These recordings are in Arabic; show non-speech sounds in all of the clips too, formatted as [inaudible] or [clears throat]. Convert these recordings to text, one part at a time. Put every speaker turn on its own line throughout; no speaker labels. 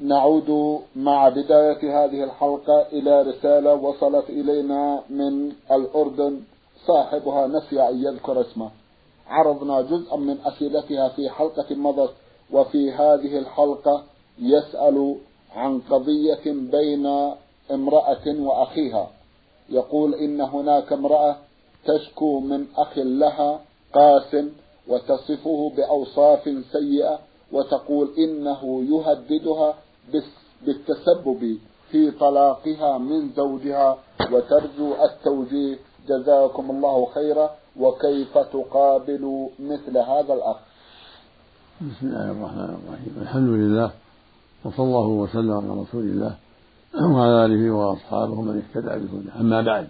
نعود مع بداية هذه الحلقة إلى رسالة وصلت إلينا من الأردن صاحبها نسي أن يذكر اسمه. عرضنا جزءا من أسئلتها في حلقة مضت وفي هذه الحلقة يسأل عن قضية بين امرأة وأخيها. يقول إن هناك امرأة تشكو من أخ لها قاس وتصفه بأوصاف سيئة وتقول إنه يهددها بالتسبب في طلاقها من زوجها وترجو التوجيه. جزاكم الله خيرا. وكيف تقابل مثل هذا الأخ؟
بسم الله الرحمن الرحيم. الحمد لله وصلى الله وسلم على رسول الله وعلى آله وأصحابه من اهتدى بهداه. أما بعد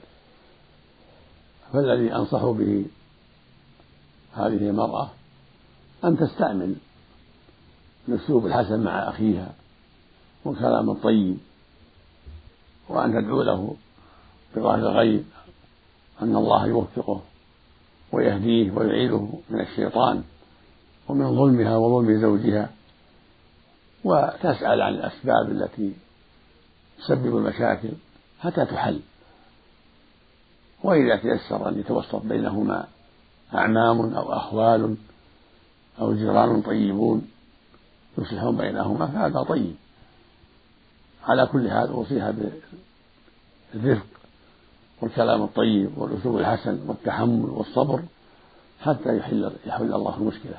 فالذي أنصح به هذه المرأة أن تستعمل الأسلوب الحسن مع أخيها. والكلام الطيب وأن تدعو له بظاهر الغيب أن الله يوفقه ويهديه ويعيده من الشيطان ومن ظلمها وظلم زوجها وتسأل عن الأسباب التي تسبب المشاكل حتى تحل. وإذا تيسر أن يتوسط بينهما أعمام أو أخوال أو جيران طيبون يصلحون بينهما فهذا طيب. على كل حال أوصيها بالرفق والكلام الطيب والأسلوب الحسن والتحمل والصبر حتى يحل يحل الله المشكلة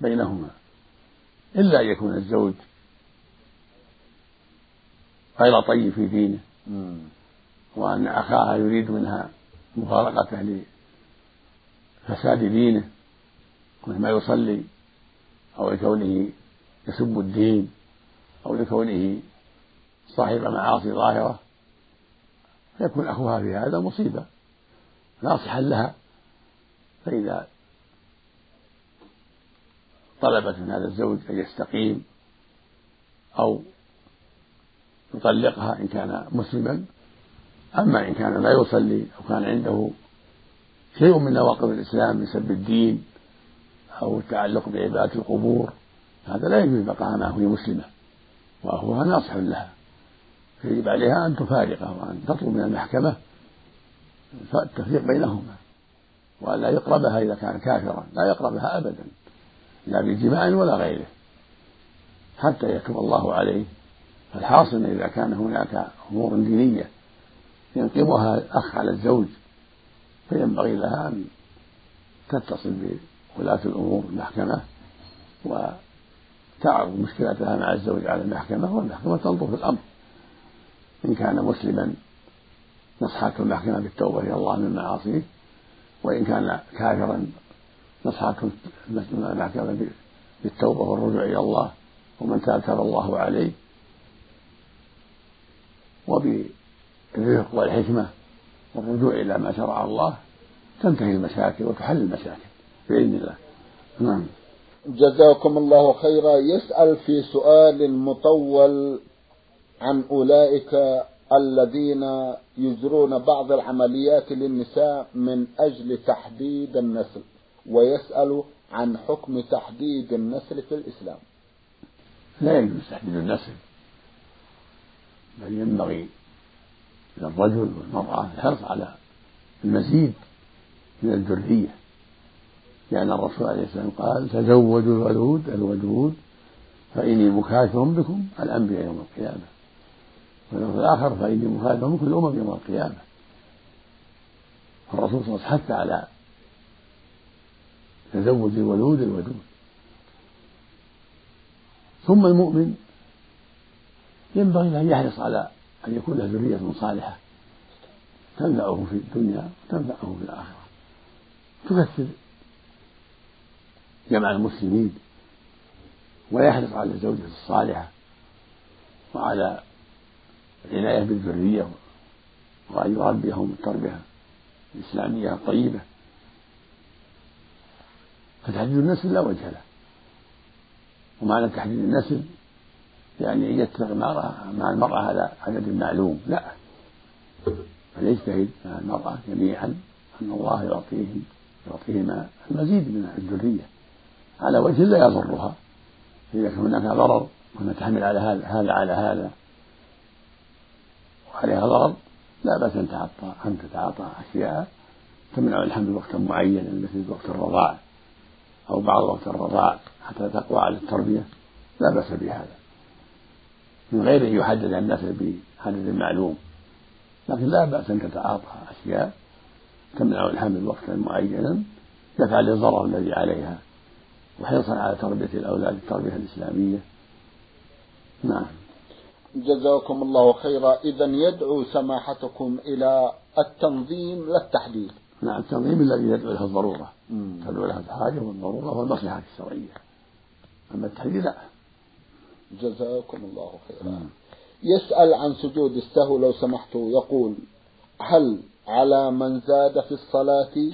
بينهما. إلا أن يكون الزوج غير طيب في دينه وأن أخاها يريد منها مفارقته لفساد دينه كونه ما يصلي أو لكونه يسب الدين أو لكونه صاحب معاصي ظاهرة. فيكون أخوها في هذا مصيبة ناصحا لها. فإذا طلبت من هذا الزوج أن يستقيم أو يطلقها إن كان مسلما. أما إن كان لا يصلي أو كان عنده شيء من نواقض الإسلام من سب الدين أو التعلق بعبادة القبور هذا لا يجوز بقاء معه هي مسلمة. وأخوها ناصح لها. فيجب عليها أن تفارقه وأن تطلب من المحكمة التفريق بينهما وألا يقربها إذا كان كافرا لا يقربها أبدا لا بجماع ولا غيره حتى يتوب الله عليه. فالحاصل إذا كان هناك أمور دينية ينقضها الأخ على الزوج فينبغي لها أن تتصل بولاة الأمور المحكمة وتعرض مشكلتها مع الزوج على المحكمة والمحكمة تنظر في الأمر. إن كان مسلما نصحته المحكمة بالتوبة إلى الله من معاصيه وإن كان كافرا نصحته المحكمة بالتوبة والرجوع إلى الله ومن تاب تاب الله عليه. وبالرفق والحكمة والرجوع إلى ما شرع الله تنتهي المشاكل وتحل المشاكل بإذن الله. نعم.
جزاكم الله خيرا. يسأل في سؤال مطول عن أولئك الذين يجرون بعض العمليات للنساء من أجل تحديد النسل ويسأل عن حكم تحديد النسل في الإسلام.
لا يجوز تحديد النسل بل ينبغي للرجل والمرأة الحرص على المزيد من الذرية لأن الرسول عليه السلام قال تزوجوا الولود الودود فإني مكاثر بكم الأنبياء يوم القيامة. واللفظ الآخر فإني مكاثر بكم الأمم يوم القيامة. الرسول صلى الله عليه وسلم حث على تزوج الولود الودود. ثم المؤمن ينبغي أن يحرص على أن يكون له ذرية صالحة تنفعه في الدنيا وتنفعه في الآخرة. تكثر جمع المسلمين ويحرص على الزوجة الصالحة وعلى العناية بالذرية وأن يربيهم التربية الإسلامية الطيبة فتحديد النسل لا وجه له. ومعنى تحديد النسل يعني يتفق مع المرأة على عدد معلوم. لا. فليجتهد مع المرأة جميعا أن الله يعطيهم يعطيهما المزيد من الذرية. على وجه لا يضرها. إذا كان هناك ضرر وأنها تحمل على هذا على هذا. وعليها ضرر لا بأس أن تتعاطى أن تتعاطى أشياء تمنع الحمل وقتا معينا مثل وقت الرضاع أو بعض وقت الرضاع حتى تقوى على التربية لا بأس بهذا. من غير أن يحدد الناس بعدد معلوم لكن لا بأس أن تتعاطى أشياء تمنع الحمل وقتا معينا دفعا للضرر الذي عليها وحرصا على تربية الأولاد التربية الإسلامية. نعم.
جزاكم الله خيرا. إذا يدعو سماحتكم إلى التنظيم لا التحديد
نعم التنظيم الذي يدعو له الضرورة. تدعو له الحاجة والضرورة والمصلحة الشرعية. أما التحديد لا.
جزاكم الله خيرا. يسأل عن سجود السهو لو سمحتوا يقول هل على من زاد في الصلاة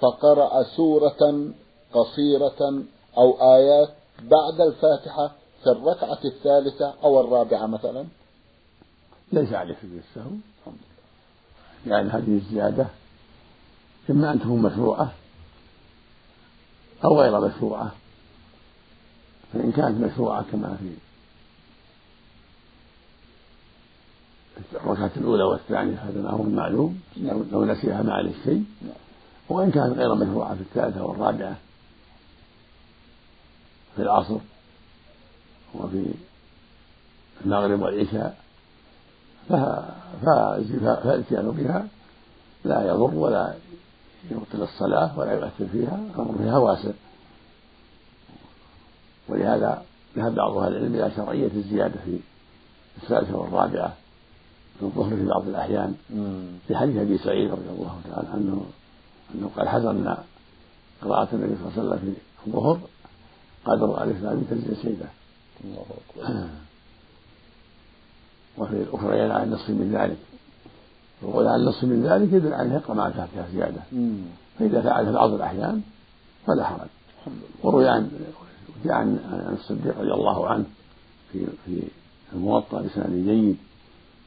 فقرأ سورة قصيرة أو آيات بعد الفاتحة؟ في الركعة الثالثة أو الرابعة مثلا؟
ليس عليه سجود السهو. يعني هذه الزيادة إما أن تكون مشروعة أو غير مشروعة. فإن كانت مشروعة كما في الركعة الأولى والثانية هذا أمر معلوم لو نسيها ما عليه شيء. وإن كانت غير مشروعة في الثالثة والرابعة في العصر وفي المغرب والعشاء فالاتيان بها لا يضر ولا يبطل الصلاة ولا يؤثر فيها الأمر فيها واسع. ولهذا ذهب بعض أهل العلم إلى شرعية الزيادة في الثالثة والرابعة في الظهر في بعض الأحيان. في حديث أبي سعيد رضي الله تعالى عنه أنه قال حذرنا قراءة النبي صلى الله عليه وسلم في الظهر قدر ألف لام تنزل سيدة. الله أكبر. وفي الأخرى على النصف من ذلك. وقول على النصف من ذلك يدل على يقرأ مع الفاتحة زيادة. فإذا فعل بعض الأحيان فلا حرج. وروي عن عن الصديق رضي الله عنه في في الموطأ بسند جيد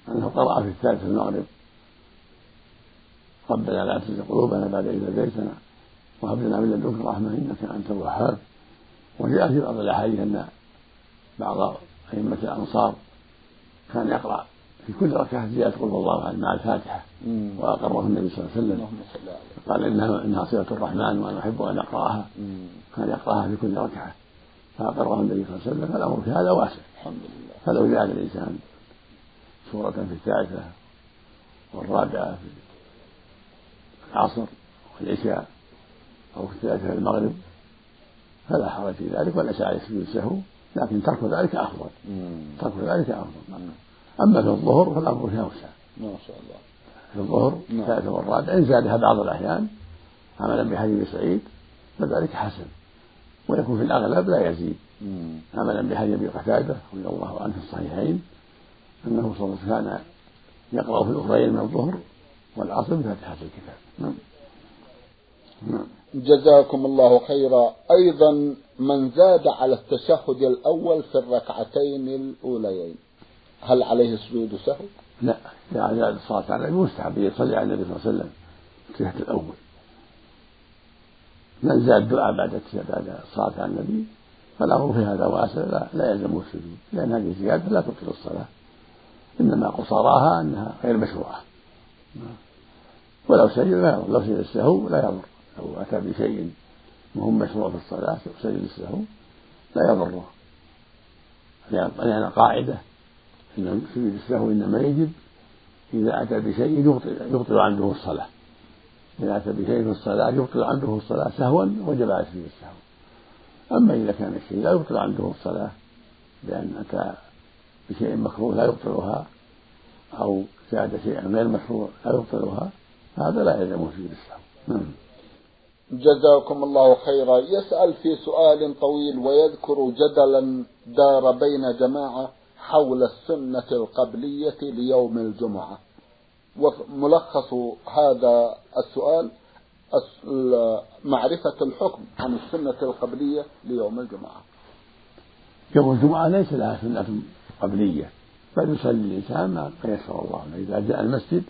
أنه قرأ في الثالث المغرب. ربنا لا تزغ قلوبنا بعد إذ هديتنا وهب لنا من لدنك رحمة إنك أنت الوهاب. وجاء في بعض الأحاديث أن بعض أئمة الأنصار كان يقرأ في كل ركعة زيادة قل الله أحد مع الفاتحة. وأقره النبي صلى الله عليه وسلم. قال إنها إنها صلة الرحمن وأنا أحب أن أقرأها. كان يقرأها في كل ركعة. فأقره النبي صلى الله عليه وسلم فالأمر في هذا واسع. الحمد لله. فلو زاد الإنسان سورة في الثالثة والرابعة في العصر والعشاء أو في الثالثة المغرب فلا حرج في ذلك وليس عليه سجود السهو لكن ترك ذلك أفضل. ترك ذلك أفضل. أما في الظهر فالأمر فيها أوسع
ما شاء الله.
في الظهر نعم. الثالثة والرابعة إن زادها بعض الأحيان عملا بحديث سعيد فذلك حسن. ويكون في الأغلب لا يزيد. عملا بحديث أبي قتادة رضي الله عنه في الصحيحين أنه صلى الله عليه وسلم كان يقرأ في الأخرين من الظهر والعصر بفاتحة الكتاب. نعم.
نعم. جزاكم الله خيرا. أيضا من زاد على التشهد الأول في الركعتين الأوليين. هل عليه سجود سهو؟
لا يعني الصلاة على النبي مستحب. يصلي على النبي صلى الله عليه وسلم التشهد الأول. من زاد دعاء بعد بعد الصلاة على النبي فالأمر في هذا واسع لا, لا يلزمه السجود. لأن هذه الزيادة لا تبطل الصلاة. إنما قصاراها أنها غير مشروعة. ولو سجد لا يضر لو سجد السهو لا يضر. لو أتى بشيء مهم مشروع في الصلاة سجد السهو لا يضره. لأن قاعدة أن سجود السهو إنما يجب إذا أتى بشيء يبطل, عنده الصلاة. إذا أتى بشيء في الصلاة يبطل عنده الصلاة سهوا وجب عليه سجود السهو أما إذا كان الشيء لا يبطل عنده الصلاة بأن أتى بشيء مكروه لا يبطلها أو زاد شيئا غير مشروع لا يبطلها هذا لا يلزمه سجود السهو نعم.
جزاكم الله خيرا. يسأل في سؤال طويل ويذكر جدلا دار بين جماعة حول السنة القبلية ليوم الجمعة. وملخص هذا السؤال معرفة الحكم عن السنة القبلية ليوم الجمعة.
يوم الجمعة ليس لها سنة قبلية بل يصلي الإنسان ما يسر الله له إذا جاء المسجد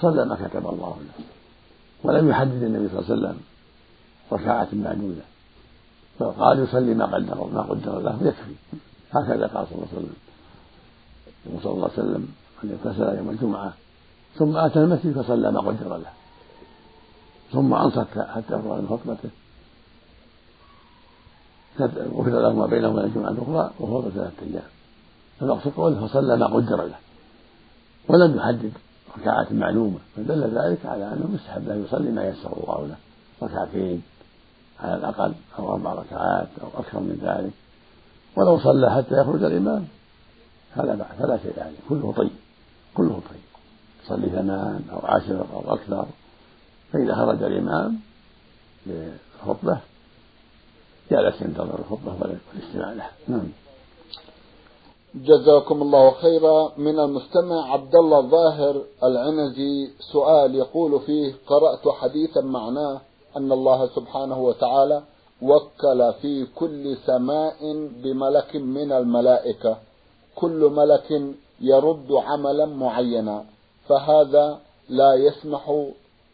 صلى ما كتب الله له ولم يحدد النبي صلى الله عليه وسلم ركعة معدودة. بل قال يصلي ما قدر ما قدر له يكفي هكذا قال صلى الله عليه وسلم. صلى الله عليه وسلم أن اغتسل يوم الجمعة. ثم أتى المسجد فصلى ما قدر له. ثم أنصت حتى فرغ من خطبته. غفر له ما بينه وبين الجمعة الأخرى وهو ثلاثة أيام. فالمقصود قوله فصلى ما قدر له. ولم يحدد ركعات معلومة. فدل ذلك على أنه مستحب له يصلي ما يسر الله له. ركعتين على الأقل أو أربع ركعات أو أكثر من ذلك ولو صلى حتى يخرج الإمام. فلا فلا شيء عليه. كله طيب كله طيب. صلي ثمان أو عشر أو أكثر. فإذا خرج الإمام للخطبة جلس ينتظر الخطبة والاستماع لها. نعم.
جزاكم الله خيرا. من المستمع عبد الله الظاهر العنزي سؤال يقول فيه قرأت حديثا معناه أن الله سبحانه وتعالى وكل في كل سماء بملك من الملائكة. كل ملك يرد عملا معينا. فهذا لا يسمح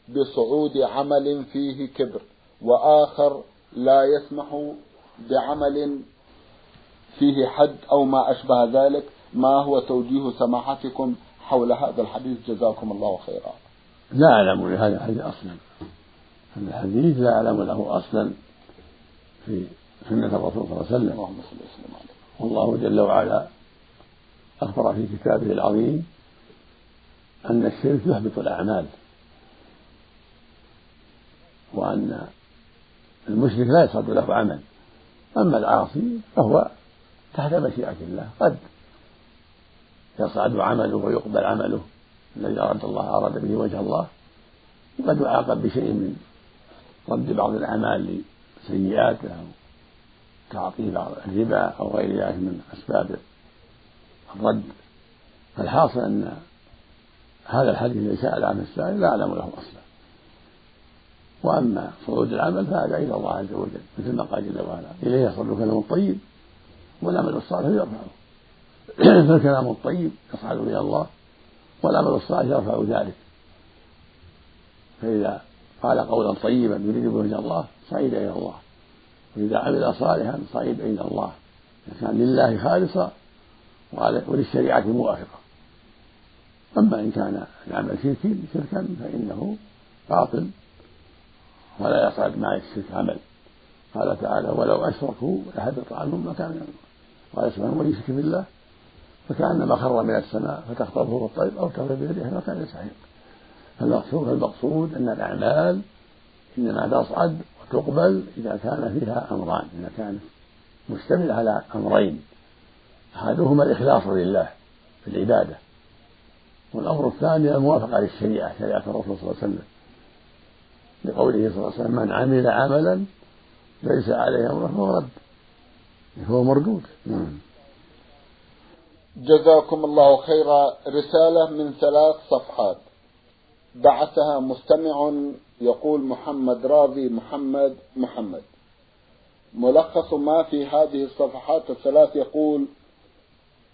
بصعود عمل فيه كبر. وآخر لا يسمح بعمل فيه حد أو ما أشبه ذلك. ما هو توجيه سماحتكم حول هذا الحديث؟ جزاكم الله خيرا.
لا أعلم لهذا الحديث أصلا. هذا الحديث لا أعلم له أصلا في سنة الرسول صلى الله عليه وسلم. اللهم صل وسلم عليه. والله جل وعلا أخبر في كتابه العظيم أن الشرك يحبط الأعمال وأن المشرك لا يصعد له عمل. أما العاصي فهو تحت مشيئة الله قد يصعد عمله ويقبل عمله. الذي أراد الله أراد به وجه الله. وقد يعاقب بشيء من رد بعض الأعمال لسيئاته أو تعطيه بعض الربا أو غير ذلك من أسباب الرد. فالحاصل أن هذا الحديث الذي سأل عنه السائل لا أعلم له أصلا. وأما صعود العمل فهذا إلى الله عز وجل مثل ما قال جل وعلا إليه يصعد الكلام الطيب والعمل الصالح يرفعه. [clears throat] فالكلام الطيب يصعد إلى الله والعمل الصالح يرفع ذلك. فإذا قال قولا طيبا يريد به وجه الله صعد إلى الله. وإذا عمل صالحا صعد إلى الله. إذا كان لله خالصا وللشريعة موافقة. أما إن كان العمل شركي شركا فإنه باطل. ولا يصعد مع الشرك عمل. قال تعالى ولو أشركوا لحبط عنهم ما كان قال سبحانه ومن يشرك بالله. فكأنما خر من السماء فتخطفه الطير أو تغرب بريح ما كان يستحق فالمقصود المقصود أن الأعمال إنما تصعد وتقبل إذا كان فيها أمران إذا كانت مشتملة على أمرين. أحدهما الإخلاص لله في العبادة والأمر الثاني الموافقة للشريعة شريعة الرسول صلى الله عليه وسلم. لقوله صلى الله عليه وسلم من عمل عملا ليس عليه أمره فهو رد هو مردود. نعم.
جزاكم الله خيرا. رسالة من ثلاث صفحات. بعثها مستمع يقول محمد راضي محمد محمد. ملخص ما في هذه الصفحات الثلاث يقول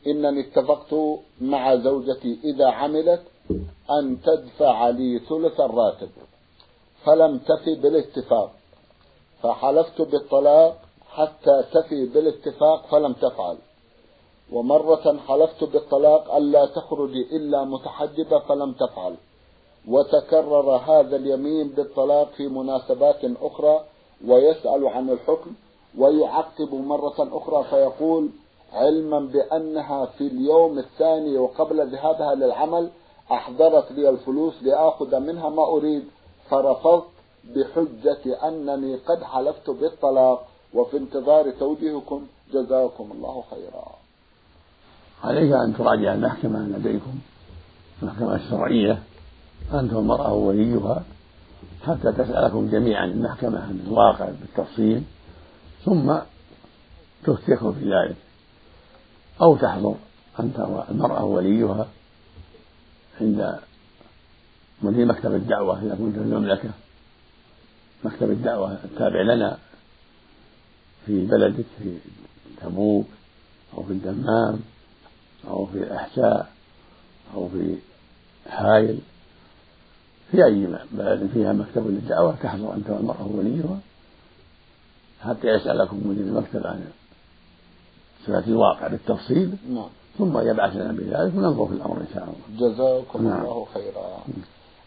إنني اتفقت مع زوجتي إذا عملت أن تدفع لي ثلث الراتب فلم تفي بالاتفاق فحلفت بالطلاق حتى تفي بالاتفاق فلم تفعل. ومرة حلفت بالطلاق ألا تخرجي إلا متحجبة فلم تفعل. وتكرر هذا اليمين بالطلاق في مناسبات أخرى ويسأل عن الحكم ويعقب مرة أخرى فيقول علما بأنها في اليوم الثاني وقبل ذهابها للعمل أحضرت لي الفلوس لآخذ منها ما أريد فرفضت بحجة أنني قد حلفت بالطلاق. وفي انتظار توجيهكم جزاكم الله خيرا.
عليك أن تراجع المحكمة لديكم المحكمة الشرعية. أنت والمرأة ووليها حتى تسألكم جميعا المحكمة عن الواقع بالتفصيل ثم تفتيكم في ذلك. أو تحضر أنت والمرأة ووليها عند مدير مكتب الدعوة إذا كنت في المملكة. مكتب الدعوة التابع لنا في بلدك في تبوك أو في الدمام أو في الأحساء أو في حائل. في أي بلد فيها مكتب للدعوة تحضر أنت والمرأة وليها. حتى يسألكم مدير المكتب عن صفة الواقع بالتفصيل
نعم.
ثم يبعث لنا بذلك وننظر في الأمر إن شاء الله.
جزاكم نعم. الله خيرا.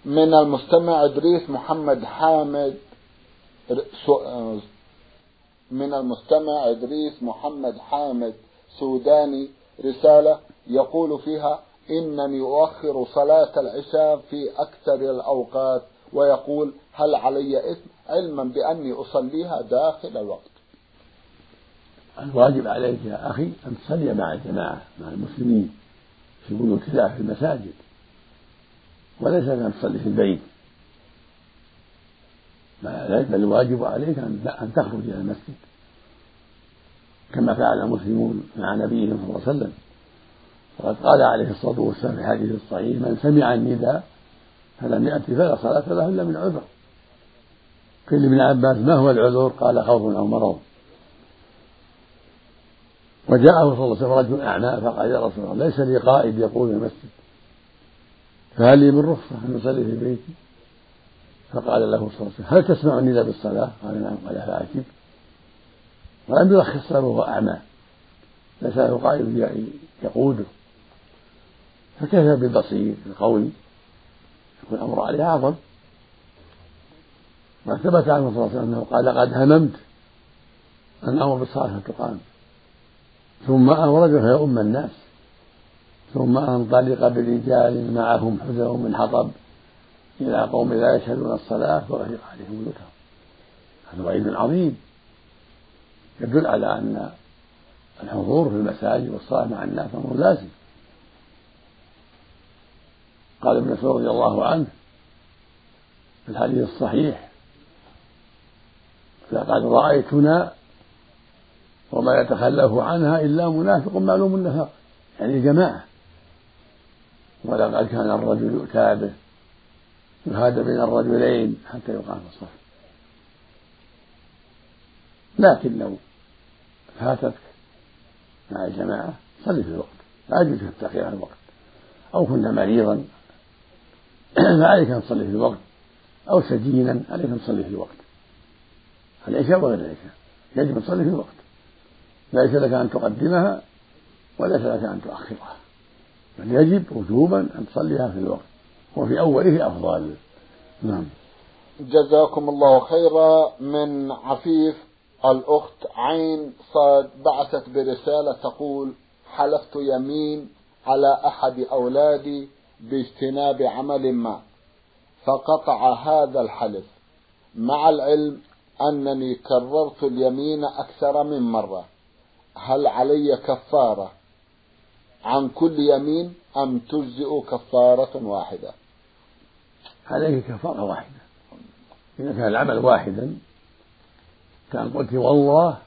من المستمع إدريس محمد حامد من المستمع إدريس محمد حامد سوداني رسالة يقول فيها إنني أؤخر صلاة العشاء في أكثر الأوقات ويقول هل علي إثم علما بأني أصليها داخل الوقت؟
الواجب عليك يا أخي أن تصلي مع الجماعة مع المسلمين في بيوت الله في المساجد. وليس أن تصلي في البيت. بل الواجب عليك أن تخرج إلى المسجد. كما فعل المسلمون مع نبيهم صلى الله عليه وسلم. وقد قال عليه الصلاة والسلام في حديث الصحيح من سمع النداء فلم يأتي فلا صلاة له إلا من عذر قيل ابن عباس ما هو العذر؟ قال خوف أو مرض وجاءه صلى الله عليه وسلم رجل أعمى فقال يا رسول الله ليس لي قائد يقول المسجد فهل لي من رخصة أن أصلي في بيتي؟ فقال له صلى الله عليه وسلم هل تسمع النداء بالصلاة؟ قال نعم قال فأجب ولم يرخص له وهو أعمى ليس له قائد يقوده فكيف بالبصير القوي يكون الأمر عليه أعظم. وثبت عنه صلى الله عليه وسلم أنه قال لقد هممت أن أمر بالصلاة فتقام ثم أورده فيؤم الناس. ثم أنطلق برجال معهم حزر من حطب إلى قوم لا يشهدون الصلاة وغير عليهم بيوتهم هذا وعيد عظيم. يدل على أن الحضور في المساجد والصلاة مع الناس أمر لازم. قال ابن مسعود رضي الله عنه في الحديث الصحيح لقد رأيتنا وما يتخلف عنها إلا منافق معلوم النفاق. يعني جماعة. ولقد كان الرجل يؤتى به يهاد بين الرجلين حتى يقام الصف لكن لو فاتتك مع الجماعة صلي في الوقت. لا يجوز التأخير عن الوقت. أو كنت مريضا [clears throat] فعليك أن تصلي في الوقت أو سجينا عليك أن تصلي في الوقت. العشاء وغير العشاء يجب أن تصلي في الوقت. ليس لك أن تقدمها وليس لك أن تؤخرها. بل يجب وجوبا أن تصليها في الوقت وفي أوله أفضل. نعم.
جزاكم الله خيرا. من عفيف الأخت عين صاد بعثت برسالة تقول حلفت يمين على أحد أولادي باجتناب عمل ما فقطع هذا الحلف مع العلم أنني كررت اليمين أكثر من مرة. هل علي كفارة عن كل يمين أم تجزئ كفارة واحدة؟
عليك كفارة واحدة. إذا كان العمل واحدا كان قلت والله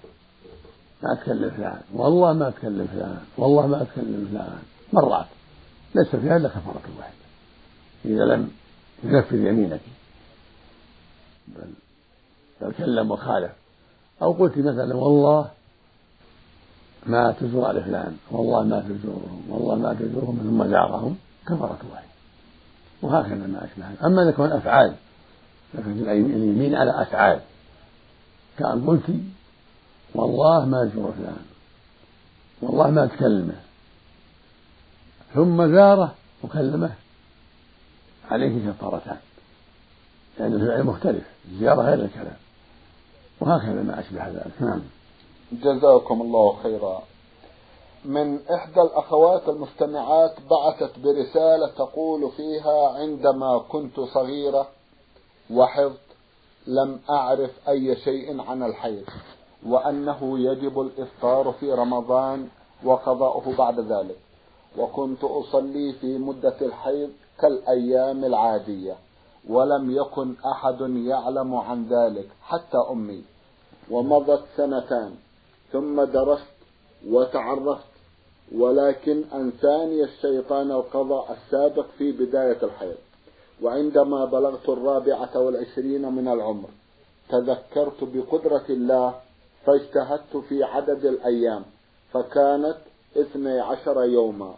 ما أتكلم فلان والله ما أتكلم فلان والله ما أتكلم فلان مرات. ليس فيها إلا كفارة واحدة. إذا لم تنفذ يمينك. بل بل كلم وخالف. أو قلت مثلا والله ما تزور على فلان والله ما تزورهم والله ما تزورهم ثم زارهم كفارة واحدة. وهكذا ما أشبه أما إذا كان أفعال لكن اليمين على أفعال. كأن قلت والله ما أزور فلان والله ما تكلمه. ثم زاره وكلمه عليه كفارتان لأن الفعل مختلف الزيارة غير الكلام. وهكذا ما أشبه ذلك. نعم.
جزاكم الله خيرا. من إحدى الأخوات المستمعات بعثت برسالة تقول فيها عندما كنت صغيرة وحفظ لم أعرف أي شيء عن الحيض وأنه يجب الإفطار في رمضان وقضاؤه بعد ذلك. وكنت أصلي في مدة الحيض كالأيام العادية ولم يكن أحد يعلم عن ذلك حتى أمي. ومضت سنتان ثم درست وتعرفت ولكن أنساني الشيطان القضاء السابق في بداية الحيض. وعندما بلغت الرابعة والعشرين من العمر تذكرت بقدرة الله فاجتهدت في عدد الأيام فكانت اثني عشر يوما.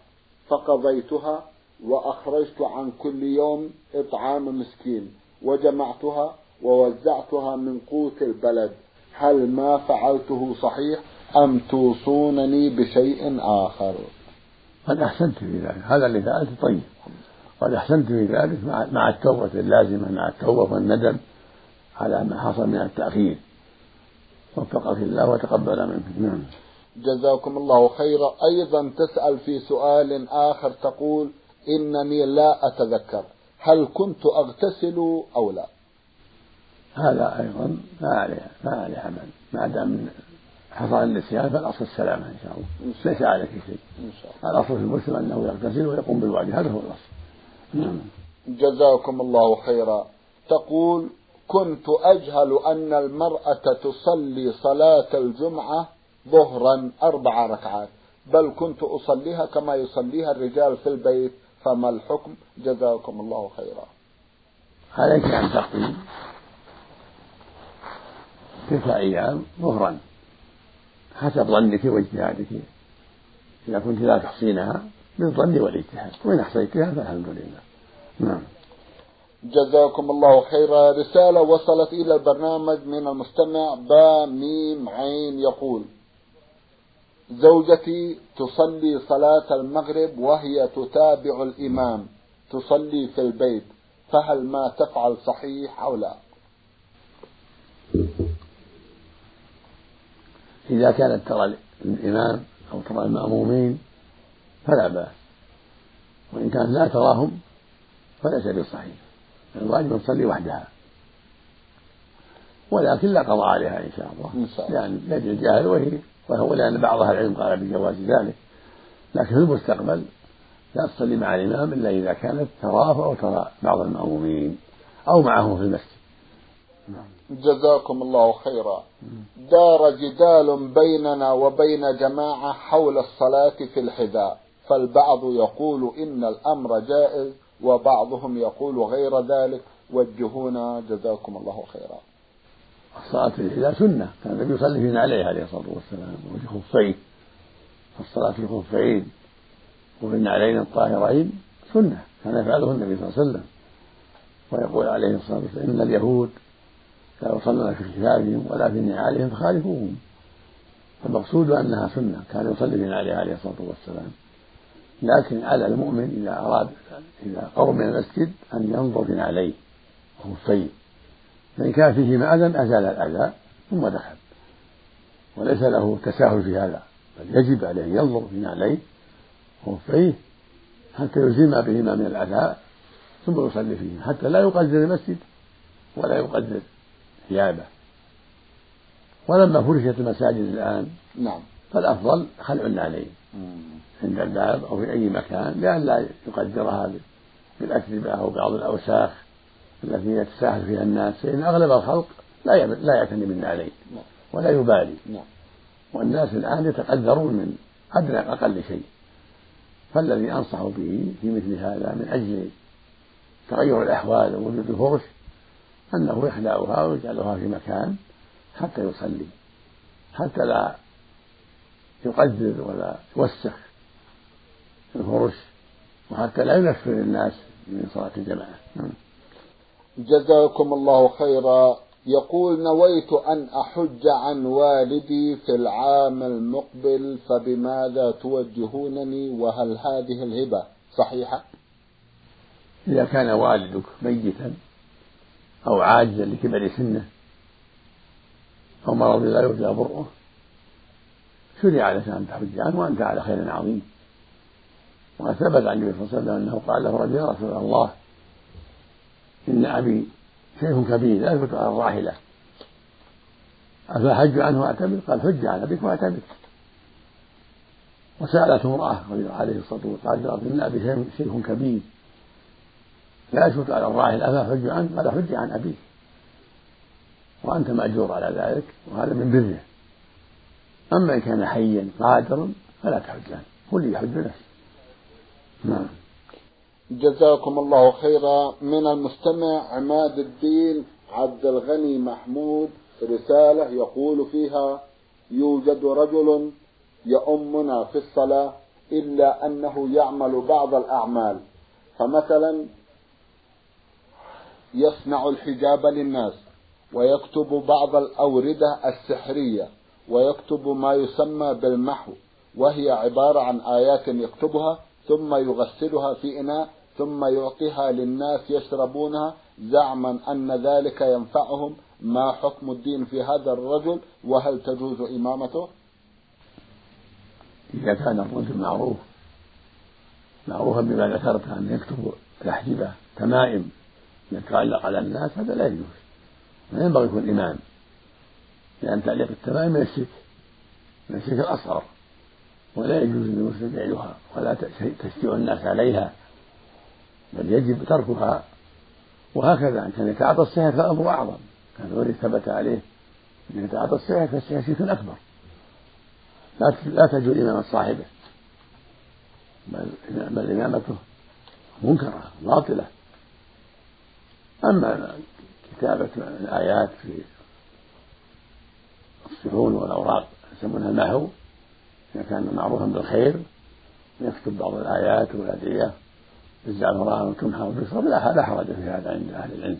فقضيتها وأخرجت عن كل يوم إطعام مسكين وجمعتها ووزعتها من قوت البلد. هل ما فعلته صحيح أم توصونني بشيء آخر؟
قد أحسنت في ذلك. هذا اللي فعلته طيب. قد أحسنت في ذلك مع التوبة اللازمة مع التوبة والندم على ما حصل من التأخير. وفقك الله وتقبل منك. نعم.
جزاكم الله خيرا. أيضا تسأل في سؤال آخر تقول إنني لا أتذكر. هل كنت أغتسل أو لا؟
هذا أيضا ما عليه ما عليه عمل. ما دام حصل النسيان فالأصل السلامة إن شاء الله. ليس عليك شيء. إن شاء الله. الأصل في المسلم أنه يغتسل ويقوم بالواجب. هذا هو الأصل. نعم.
جزاكم الله خيرا. تقول كنت أجهل أن المرأة تصلي صلاة الجمعة ظهرا أربع ركعات. بل كنت أصليها كما يصليها الرجال في البيت فما الحكم؟ جزاكم الله خيرا.
عليك أن تقضي تلك أيام ظهرا. حسب ظنك واجتهادك. إذا كنت لا تحصينها بالظن والاجتهاد. وإن أحصيتها فالحمد لله. نعم.
جزاكم الله خيرا. رسالة وصلت إلى البرنامج من المستمع با ميم عين يقول زوجتي تصلي صلاة المغرب وهي تتابع الإمام تصلي في البيت فهل ما تفعل صحيح أو لا؟
إذا كانت ترى الإمام أو ترى المأمومين فلا بأس وإن كانت لا تراهم فليس بصحيح الواجب أن تصلي وحدها. ولكن لا قضاء عليها إن شاء الله يعني يجري الجاهل وهي وهو لأن بعض أهل العلم قال بجواز ذلك. لكن في المستقبل لا تصلي مع الإمام إلا إذا كانت تراه أو ترى بعض المأمومين أو معه في المسجد.
جزاكم الله خيرا. دار جدال بيننا وبين جماعة حول الصلاة في الحذاء. فالبعض يقول إن الأمر جائز وبعضهم يقول غير ذلك. وجهونا جزاكم الله خيرا.
الصلاة في الحذاء سنة. كان النبي يصلي في نعليه عليه الصلاة والسلام. وفي خفين. الصلاة في الخفين. وفي النعلين الطاهرين سنة. كان يفعله النبي صلى الله عليه وسلم. ويقول عليه الصلاة والسلام إن اليهود لا يصلون في كتابهم ولا في نعالهم فخالفوهم. المقصود أنها سنة. كان يصلي في نعله عليه الصلاة والسلام. لكن على المؤمن إذا أراد إذا قرب من المسجد أن ينظر في نعليه وخفيه فإن كان فيهما أذى أزال الأذى ثم دخل. وليس له تساهل في هذا بل يجب عليه أن ينظر في نعليه وخفيه حتى يزيل ما بهما من الأذى ثم يصلي فيهما حتى لا يقدر المسجد ولا يقدر ثيابه. ولما فرشت المساجد الآن
نعم.
فالأفضل خلع النعلين عند الباب أو في أي مكان لئلا يقدرها بالأتربة أو بعض الأوساخ. التي يتساهل فيها الناس فإن أغلب الخلق لا لا يعتني بالنعلين نعم. ولا يبالي نعم. والناس الآن يتقدرون من أدنى أقل شيء فالذي أنصح به في مثل هذا من أجل تغير الأحوال ووجود الفرش أنه يخلعها ويجعلها في مكان حتى يصلي حتى لا يقدر ولا يوسخ الفرش وحتى لا ينفر الناس من صلاة الجماعة نعم.
جزاكم الله خيرا. يقول نويت أن أحج عن والدي في العام المقبل فبماذا توجهونني؟ وهل هذه الهبة صحيحة؟
إذا كان والدك ميتا أو عاجزا لكبر سنه أو مرض لا يرجى برؤه شرع لك أن تحج عنه وأنت على خير عظيم. وقد ثبت عن النبي صلى الله عليه وسلم أنه قال له رجل يا رسول الله إن أبي شيء كبير لا يثبت على الراحلة. أفحج عنه واعتمر قال حج عن أبيك واعتمر وسألته امرأة عليه الصلاة والسلام قالت إن أبي شيء كبير. لا يثبت على الراحل أفحج عنه؟ قال حج عن أبيك. وأنت مأجور على ذلك وهذا من بره. أما إن كان حيا قادرا فلا تحج عنه. اللي يحج نفسه نعم.
جزاكم الله خيرا. من المستمع عماد الدين عبد الغني محمود. رسالة يقول فيها يوجد رجل يؤمنا في الصلاة إلا أنه يعمل بعض الأعمال. فمثلا يصنع الحجاب للناس ويكتب بعض الأوردة السحرية ويكتب ما يسمى بالمحو وهي عبارة عن آيات يكتبها ثم يغسلها في إناء ثم يعطيها للناس يشربونها زعما أن ذلك ينفعهم. ما حكم الدين في هذا الرجل؟ وهل تجوز إمامته؟
إذا كان الرجل معروف معروفا بما ذكرت أن يكتب الأحجبة تمائم يتعلق على الناس هذا لا يجوز. لا ينبغي يكون إمام لأن تعليق التمائم من الشرك من الشرك الأصغر. ولا يجوز للمسلم فعلها ولا تشجيع الناس عليها. بل يجب تركها. وهكذا إن كان يتعاطى السحر فالأمر أعظم. كان الذي ثبت عليه أن يتعاطى السحر فالسحر شرك أكبر. لا لا تجوز إمامة صاحبه. بل بل إمامته منكرة باطلة. أما كتابة الآيات في الصحون والأوراق يسمونها المحو إذا كان معروفا بالخير يكتب بعض الآيات والأدعية. بالزعفران والكمحة والبصر لا لا حرج في هذا عند أهل العلم.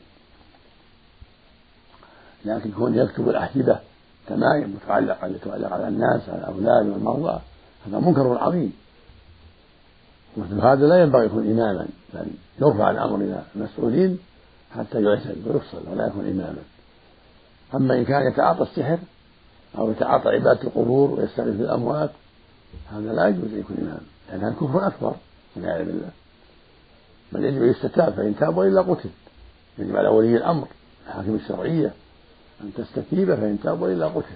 لكن كون يكتب الأحجبة تمايم متعلقة يتعلق على الناس على الأولاد والمرضى. هذا منكر عظيم. مثل هذا لا ينبغي يكون إماما بل يرفع الأمر إلى المسؤولين حتى يعتد ويفصل ولا يكون إماما. أما إن كان يتعاطى السحر أو يتعاطى عبادة القبور ويستغيث بالأموات هذا لا يجوز أن يكون إماما لأن هذا كفر أكبر والعياذ بالله. بل يجب أن يستتاب فإن تاب وإلا قتل. يجب على ولي الأمر الحاكم الشرعية أن تستتيب فإن تاب وإلا قتل.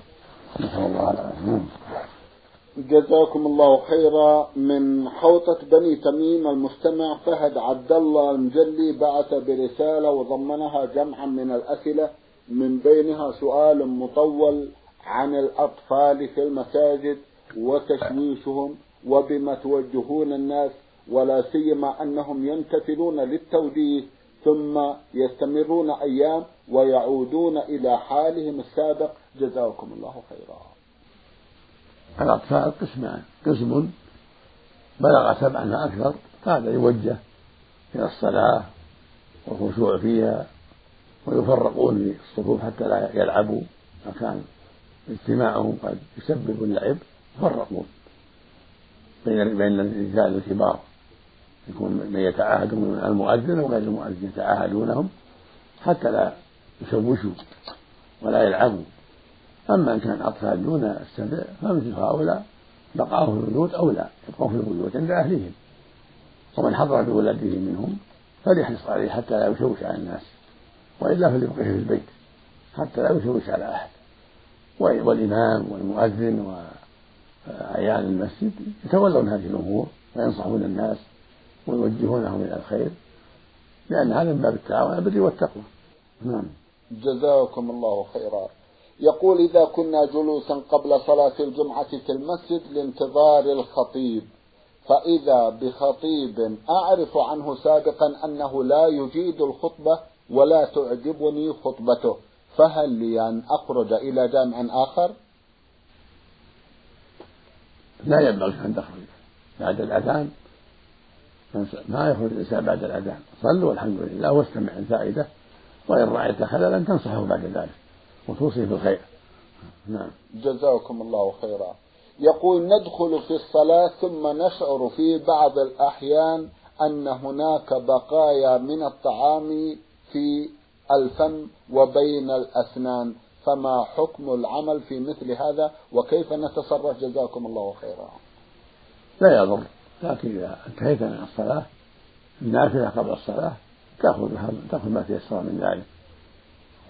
نسأل الله العافية.
جزاكم الله خيرا. من حوطة بني تميم المستمع فهد عبد الله المجلي بعث برسالة وضمنها جمعا من الأسئلة من بينها سؤال مطول عن الأطفال في المساجد وتشويشهم وبما توجهون الناس ولا سيما أنهم يمتثلون للتوجيه ثم يستمرون أيام ويعودون إلى حالهم السابق. جزاكم الله خيرا.
الأطفال قسمان. قسم بلغ سبعا فأكثر فهذا يوجه إلى الصلاة والخشوع فيها ويفرقون في الصفوف حتى لا يلعبوا. فكان اجتماعهم قد يسبب اللعب. يفرقون بين بين الرجال الكبار. يكون من يتعاهدون المؤذن وغير المؤذن يتعاهدونهم حتى لا يشوشوا ولا يلعبوا. أما إن كان أطفال دون السبع فمثل هؤلاء بقاؤهم في البيوت أولى يبقوا في البيوت عند أهلهم. ومن حضر بولده منهم فليحرص عليه حتى لا يشوش على الناس وإلا فليبقيه في البيت حتى لا يشوش على أحد. والإمام والمؤذن وأعيان المسجد يتولون هذه الأمور وينصحون الناس ويوجهونهم إلى الخير لأن هذا من باب التعاون على البر والتقوى. نعم.
جزاكم الله خيرا. يقول إذا كنا جلوسا قبل صلاة الجمعة في المسجد لانتظار الخطيب. فإذا بخطيب أعرف عنه سابقا أنه لا يجيد الخطبة ولا تعجبني خطبته. فهل لي أن أخرج إلى جامع آخر؟
لا ينبغي أن تخرج بعد الأذان ما يخرج الإنسان بعد الأذان. صلوا والحمد لله واستمع الفائدة وإن رأيت خللا تنصحه بعد ذلك وتوصي بالخير. نعم.
جزاكم الله خيرا. يقول ندخل في الصلاة ثم نشعر في بعض الأحيان أن هناك بقايا من الطعام في الفم وبين الأسنان. فما حكم العمل في مثل هذا؟ وكيف نتصرف؟ جزاكم الله خيرا.
لا يضر. لكن إذا انتهيت من الصلاة النافلة قبل الصلاة تأخذ تأخذ ما تيسر من ذلك.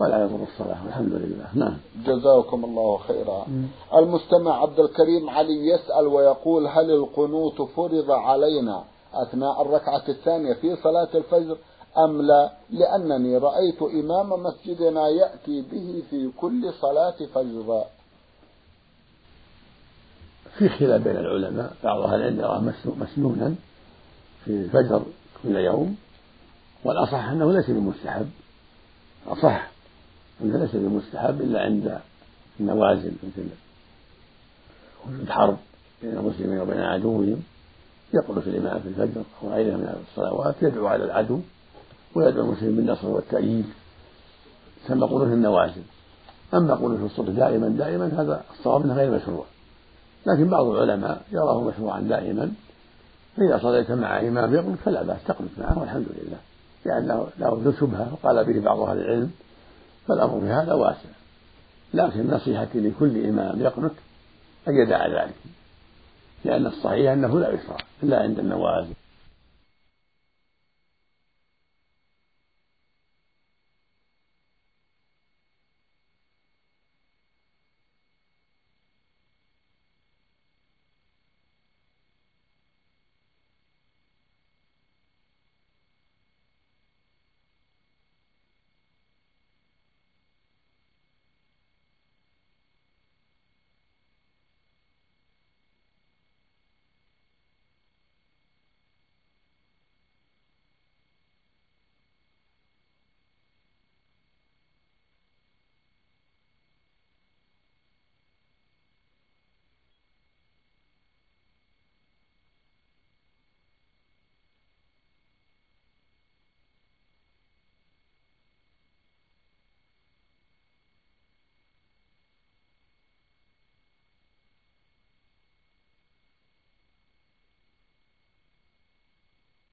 ولا يضر الصلاة والحمد لله. نعم.
جزاكم الله خيرا. المستمع عبد الكريم علي يسأل ويقول هل القنوت فرض علينا أثناء الركعة الثانية في صلاة الفجر أم لا؟ لأنني رأيت إمام مسجدنا يأتي به في كل صلاة فجر.
في خلاف بين العلماء بعض أهل العلم يراه مسنونا في الفجر كل يوم والأصح أنه ليس بمستحب. أصح أنه ليس بمستحب إلا عند النوازل مثل الحرب بين المسلمين وبين عدوهم. يقول في الإمام في الفجر أو غيرها من الصلوات يدعو على العدو ويدعو المسلمين بالنصر والتأييد. ثم قنوت النوازل. أما قنوت الصبح دائما دائما هذا الصواب أنه غير مشروع. لكن بعض العلماء يراه مشروعا دائما. فإذا صليت مع إمام يقول فلا بأس تقنط معه والحمد لله. لأنه له شبهة وقال به بعض أهل العلم فالأمر في هذا واسع. لكن نصيحتي لكل إمام يقنط أن يدع ذلك لأن الصحيح أنه لا يشرع إلا عند النوازل.